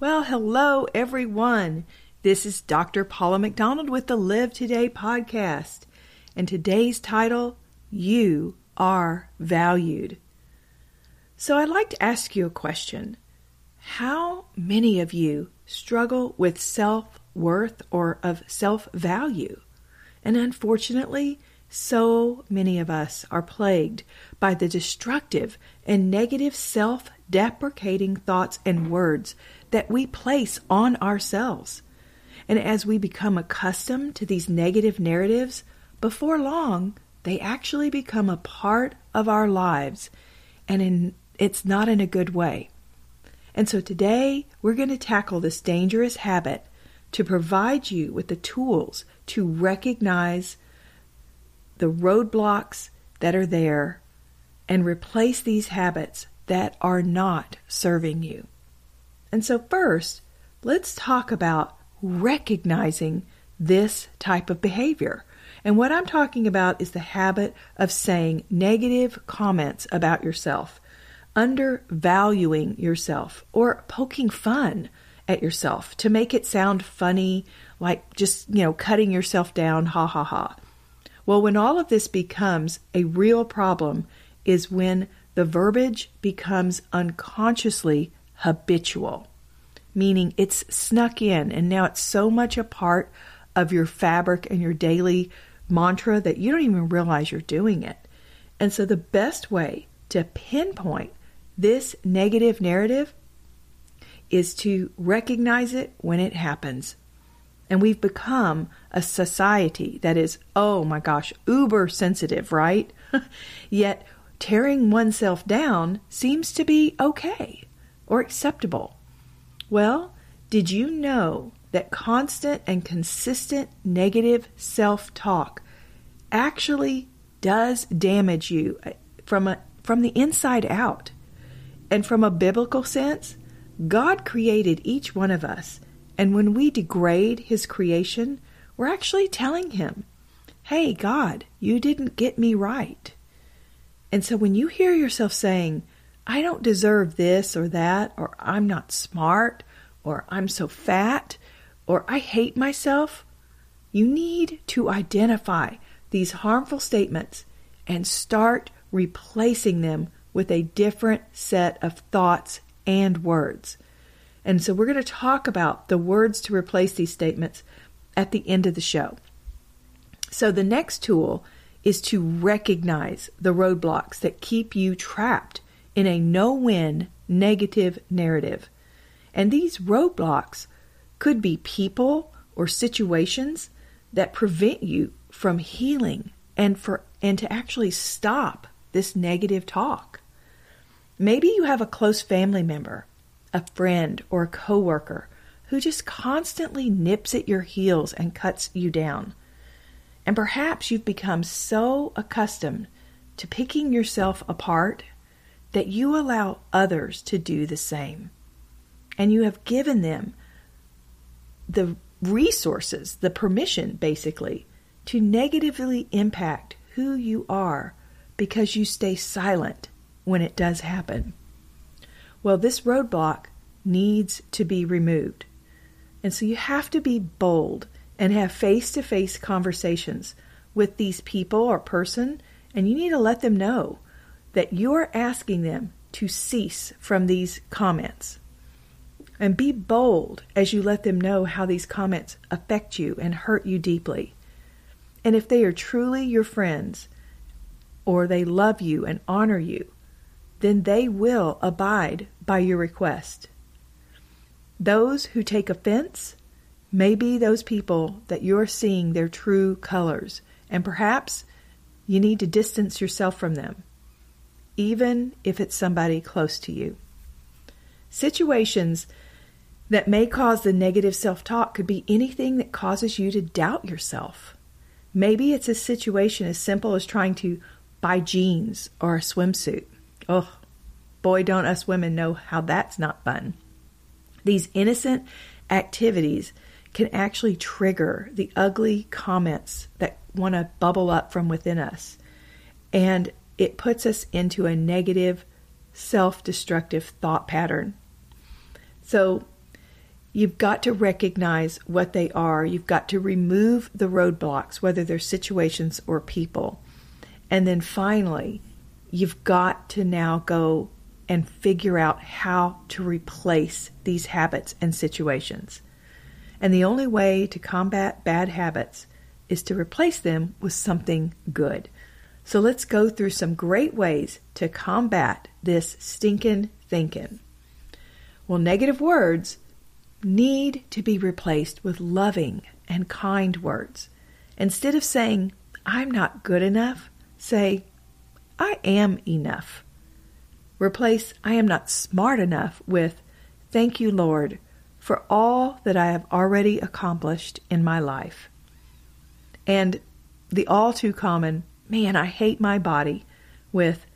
Well, hello, everyone. This is Dr. Paula McDonald with the Live Today podcast. And today's title, You Are Valued. So I'd like to ask you a question. How many of you struggle with self worth or of self value? And unfortunately, so many of us are plagued by the destructive and negative self deprecating thoughts and words that we place on ourselves. And as we become accustomed to these negative narratives, before long, they actually become a part of our lives, and in, it's not in a good way. And so today, we're going to tackle this dangerous habit to provide you with the tools to recognize the roadblocks that are there and replace these habits that are not serving you. And so, first, let's talk about recognizing this type of behavior. And what I'm talking about is the habit of saying negative comments about yourself, undervaluing yourself, or poking fun at yourself to make it sound funny, like just, you know, cutting yourself down, ha ha ha. Well, when all of this becomes a real problem is when the verbiage becomes unconsciously habitual, meaning it's snuck in and now it's so much a part of your fabric and your daily mantra that you don't even realize you're doing it. And so the best way to pinpoint this negative narrative is to recognize it when it happens. And we've become a society that is, oh my gosh, uber sensitive, right? Yet tearing oneself down seems to be okay or acceptable. Well, did you know that constant and consistent negative self talk actually does damage you uh, from, a, from the inside out? And from a biblical sense, God created each one of us, and when we degrade His creation, we're actually telling Him, Hey, God, you didn't get me right. And so when you hear yourself saying, I don't deserve this or that, or I'm not smart, or I'm so fat, or I hate myself, you need to identify these harmful statements and start replacing them with a different set of thoughts and words. And so we're going to talk about the words to replace these statements at the end of the show. So the next tool is to recognize the roadblocks that keep you trapped in a no win negative narrative. And these roadblocks could be people or situations that prevent you from healing and for and to actually stop this negative talk. Maybe you have a close family member, a friend or a coworker who just constantly nips at your heels and cuts you down. And perhaps you've become so accustomed to picking yourself apart that you allow others to do the same. And you have given them the resources, the permission, basically, to negatively impact who you are because you stay silent when it does happen. Well, this roadblock needs to be removed. And so you have to be bold and have face to face conversations with these people or person, and you need to let them know that you're asking them to cease from these comments. And be bold as you let them know how these comments affect you and hurt you deeply. And if they are truly your friends, or they love you and honor you, then they will abide by your request. Those who take offense may be those people that you're seeing their true colors, and perhaps you need to distance yourself from them, even if it's somebody close to you. Situations that may cause the negative self talk could be anything that causes you to doubt yourself. Maybe it's a situation as simple as trying to buy jeans or a swimsuit. Oh, boy, don't us women know how that's not fun. These innocent activities can actually trigger the ugly comments that want to bubble up from within us. And it puts us into a negative, self destructive thought pattern. So, You've got to recognize what they are. You've got to remove the roadblocks, whether they're situations or people. And then finally, you've got to now go and figure out how to replace these habits and situations. And the only way to combat bad habits is to replace them with something good. So let's go through some great ways to combat this stinking thinking. Well, negative words need to be replaced with loving and kind words. Instead of saying, I'm not good enough, say, I am enough. Replace, I am not smart enough with, Thank you, Lord, for all that I have already accomplished in my life. And the all too common, man, I hate my body, with,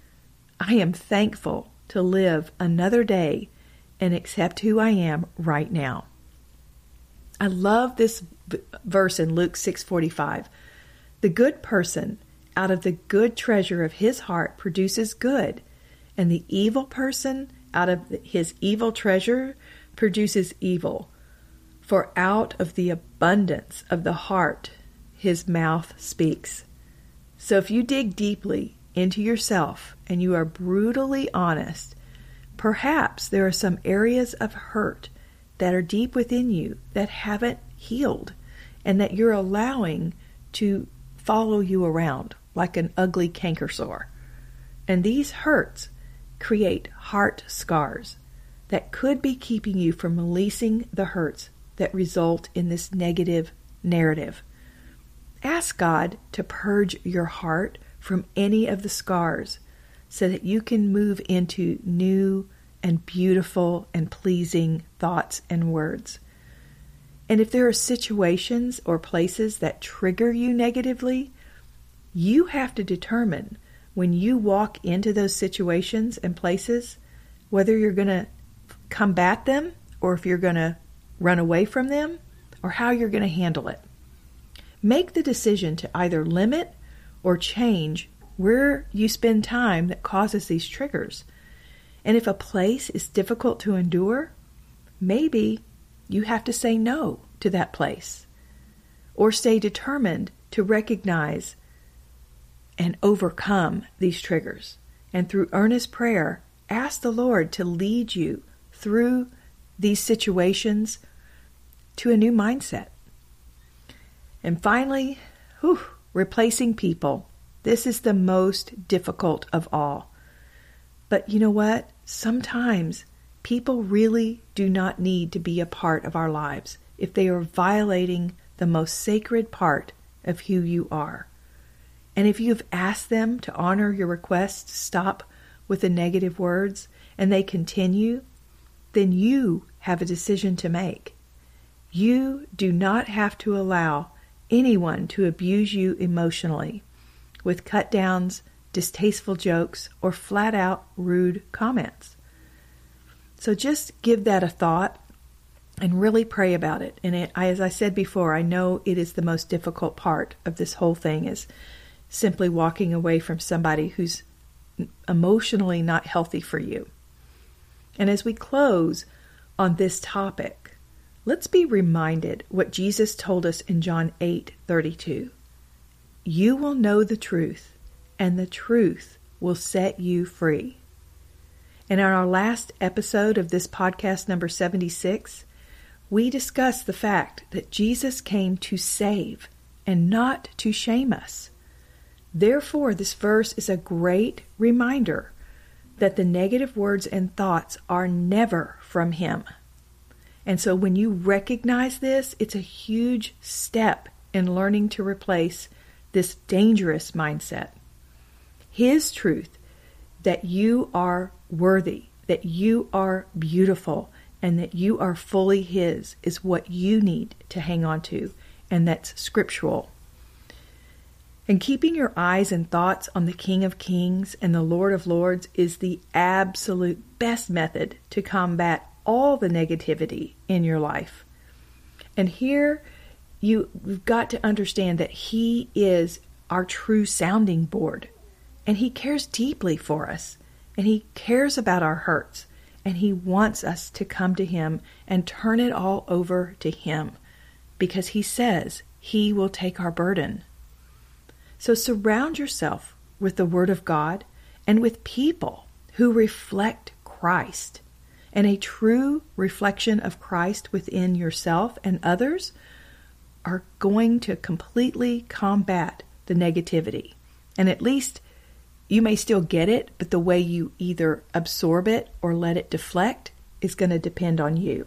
I am thankful to live another day and accept who I am right now. I love this v- verse in Luke 6:45. The good person out of the good treasure of his heart produces good, and the evil person out of his evil treasure produces evil. For out of the abundance of the heart his mouth speaks. So if you dig deeply into yourself and you are brutally honest, perhaps there are some areas of hurt that are deep within you that haven't healed and that you're allowing to follow you around like an ugly canker sore. And these hurts create heart scars that could be keeping you from releasing the hurts that result in this negative narrative. Ask God to purge your heart from any of the scars so that you can move into new and beautiful and pleasing thoughts and words. And if there are situations or places that trigger you negatively, you have to determine when you walk into those situations and places whether you're going to combat them or if you're going to run away from them or how you're going to handle it. Make the decision to either limit or change where you spend time that causes these triggers. And if a place is difficult to endure, maybe you have to say no to that place or stay determined to recognize and overcome these triggers. And through earnest prayer, ask the Lord to lead you through these situations to a new mindset. And finally, whew, replacing people. This is the most difficult of all. But you know what? Sometimes people really do not need to be a part of our lives if they are violating the most sacred part of who you are. And if you've asked them to honor your request to stop with the negative words and they continue, then you have a decision to make. You do not have to allow anyone to abuse you emotionally with cut downs, distasteful jokes, or flat out rude comments. So just give that a thought and really pray about it. And it, as I said before, I know it is the most difficult part of this whole thing is simply walking away from somebody who's emotionally not healthy for you. And as we close on this topic, let's be reminded what Jesus told us in John 8:32. You will know the truth, and the truth will set you free. And in our last episode of this podcast number 76, we discussed the fact that Jesus came to save and not to shame us. Therefore, this verse is a great reminder that the negative words and thoughts are never from Him. And so, when you recognize this, it's a huge step in learning to replace this dangerous mindset. His truth that you are worthy, that you are beautiful, and that you are fully His is what you need to hang on to, and that's scriptural. And keeping your eyes and thoughts on the King of Kings and the Lord of Lords is the absolute best method to combat all the negativity in your life. And here you've got to understand that He is our true sounding board. And He cares deeply for us. And He cares about our hurts. And He wants us to come to Him and turn it all over to Him because He says He will take our burden. So surround yourself with the Word of God and with people who reflect Christ. And a true reflection of Christ within yourself and others are going to completely combat the negativity. And at least you may still get it, but the way you either absorb it or let it deflect is going to depend on you.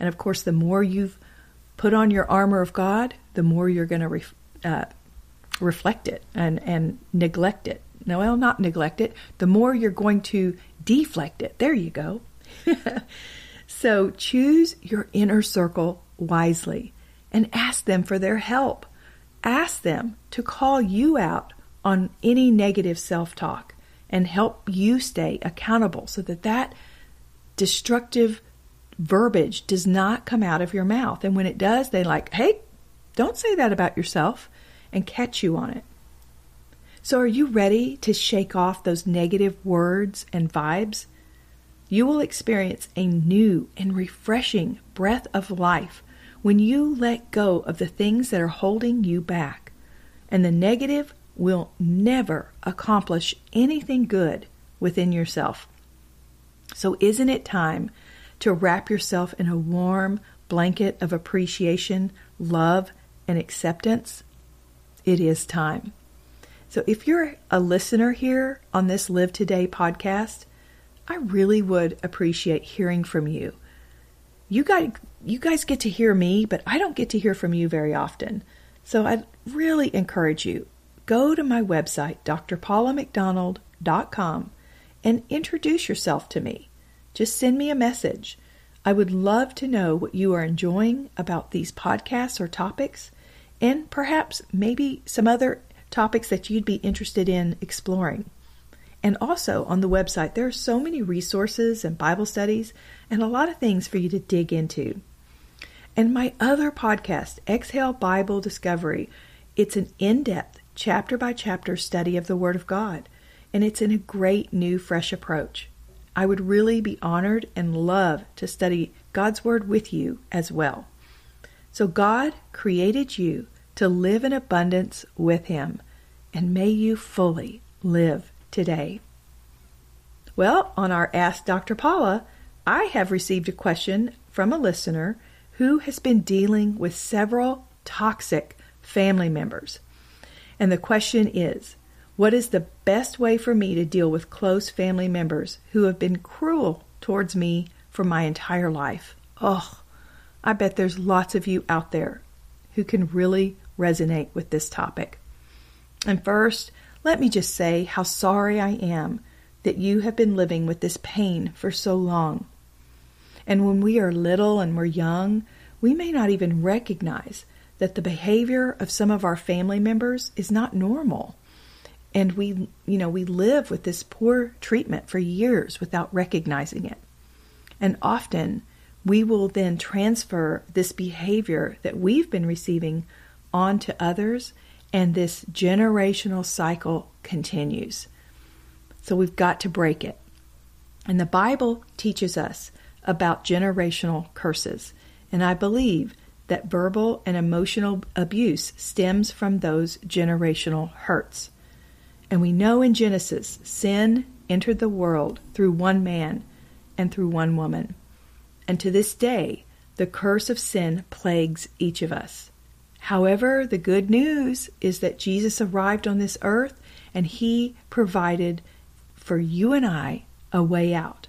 And of course, the more you've put on your armor of God, the more you're going to ref, uh, reflect it and, and neglect it. No, well, not neglect it. The more you're going to deflect it. There you go. so choose your inner circle wisely and ask them for their help. Ask them to call you out on any negative self talk and help you stay accountable so that that destructive verbiage does not come out of your mouth. And when it does, they like, hey, don't say that about yourself and catch you on it. So, are you ready to shake off those negative words and vibes? You will experience a new and refreshing breath of life when you let go of the things that are holding you back. And the negative will never accomplish anything good within yourself. So, isn't it time to wrap yourself in a warm blanket of appreciation, love, and acceptance? It is time. So, if you're a listener here on this Live Today podcast, I really would appreciate hearing from you. You guys, you guys get to hear me, but I don't get to hear from you very often. So I'd really encourage you go to my website, drpaulamcdonald.com, and introduce yourself to me. Just send me a message. I would love to know what you are enjoying about these podcasts or topics, and perhaps maybe some other topics that you'd be interested in exploring. And also on the website, there are so many resources and Bible studies and a lot of things for you to dig into. And my other podcast, Exhale Bible Discovery, it's an in depth, chapter by chapter study of the Word of God, and it's in a great new, fresh approach. I would really be honored and love to study God's Word with you as well. So, God created you to live in abundance with Him, and may you fully live today? Well, on our Ask Dr. Paula, I have received a question from a listener who has been dealing with several toxic family members. And the question is What is the best way for me to deal with close family members who have been cruel towards me for my entire life? Oh, I bet there's lots of you out there who can really resonate with this topic. And first, let me just say how sorry I am that you have been living with this pain for so long. And when we are little and we're young, we may not even recognize that the behavior of some of our family members is not normal. And we, you know, we live with this poor treatment for years without recognizing it. And often we will then transfer this behavior that we've been receiving onto others and this generational cycle continues. So we've got to break it. And the Bible teaches us about generational curses. And I believe that verbal and emotional abuse stems from those generational hurts. And we know in Genesis, sin entered the world through one man and through one woman. And to this day, the curse of sin plagues each of us. However, the good news is that Jesus arrived on this earth and he provided for you and I a way out.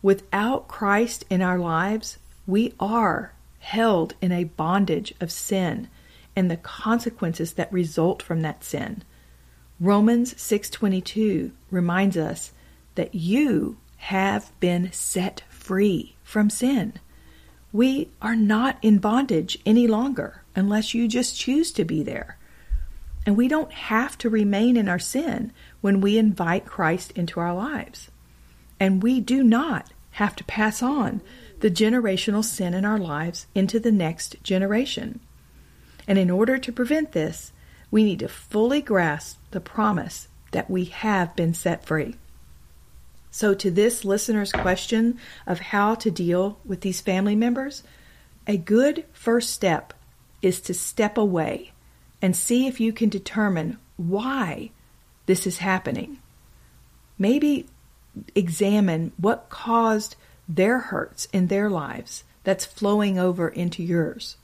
Without Christ in our lives, we are held in a bondage of sin and the consequences that result from that sin. Romans 6:22 reminds us that you have been set free from sin. We are not in bondage any longer unless you just choose to be there. And we don't have to remain in our sin when we invite Christ into our lives. And we do not have to pass on the generational sin in our lives into the next generation. And in order to prevent this, we need to fully grasp the promise that we have been set free. So, to this listener's question of how to deal with these family members, a good first step is to step away and see if you can determine why this is happening. Maybe examine what caused their hurts in their lives that's flowing over into yours.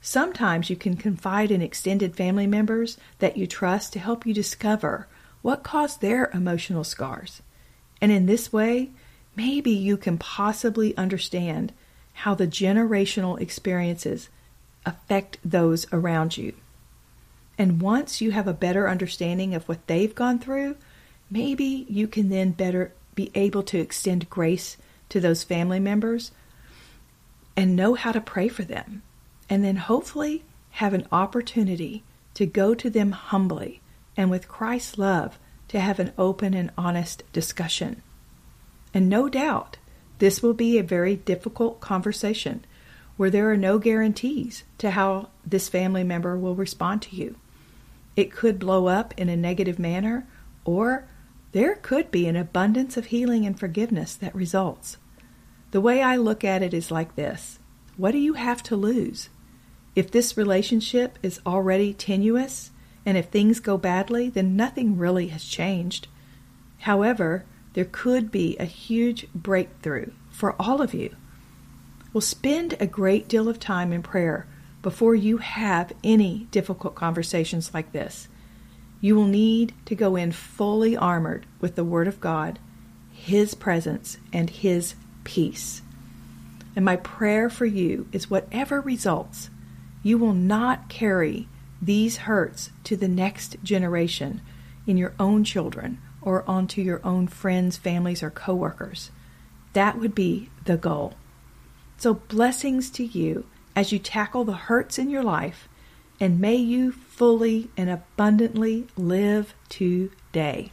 Sometimes you can confide in extended family members that you trust to help you discover what caused their emotional scars. And in this way, maybe you can possibly understand how the generational experiences affect those around you. And once you have a better understanding of what they've gone through, maybe you can then better be able to extend grace to those family members and know how to pray for them. And then hopefully have an opportunity to go to them humbly and with Christ's love to have an open and honest discussion. And no doubt, this will be a very difficult conversation where there are no guarantees to how this family member will respond to you. It could blow up in a negative manner, or there could be an abundance of healing and forgiveness that results. The way I look at it is like this What do you have to lose? If this relationship is already tenuous, and if things go badly, then nothing really has changed. However, there could be a huge breakthrough for all of you. Well, spend a great deal of time in prayer before you have any difficult conversations like this. You will need to go in fully armored with the Word of God, His presence, and His peace. And my prayer for you is whatever results, you will not carry these hurts to the next generation in your own children or onto your own friends, families, or coworkers. That would be the goal. So, blessings to you as you tackle the hurts in your life, and may you fully and abundantly live today.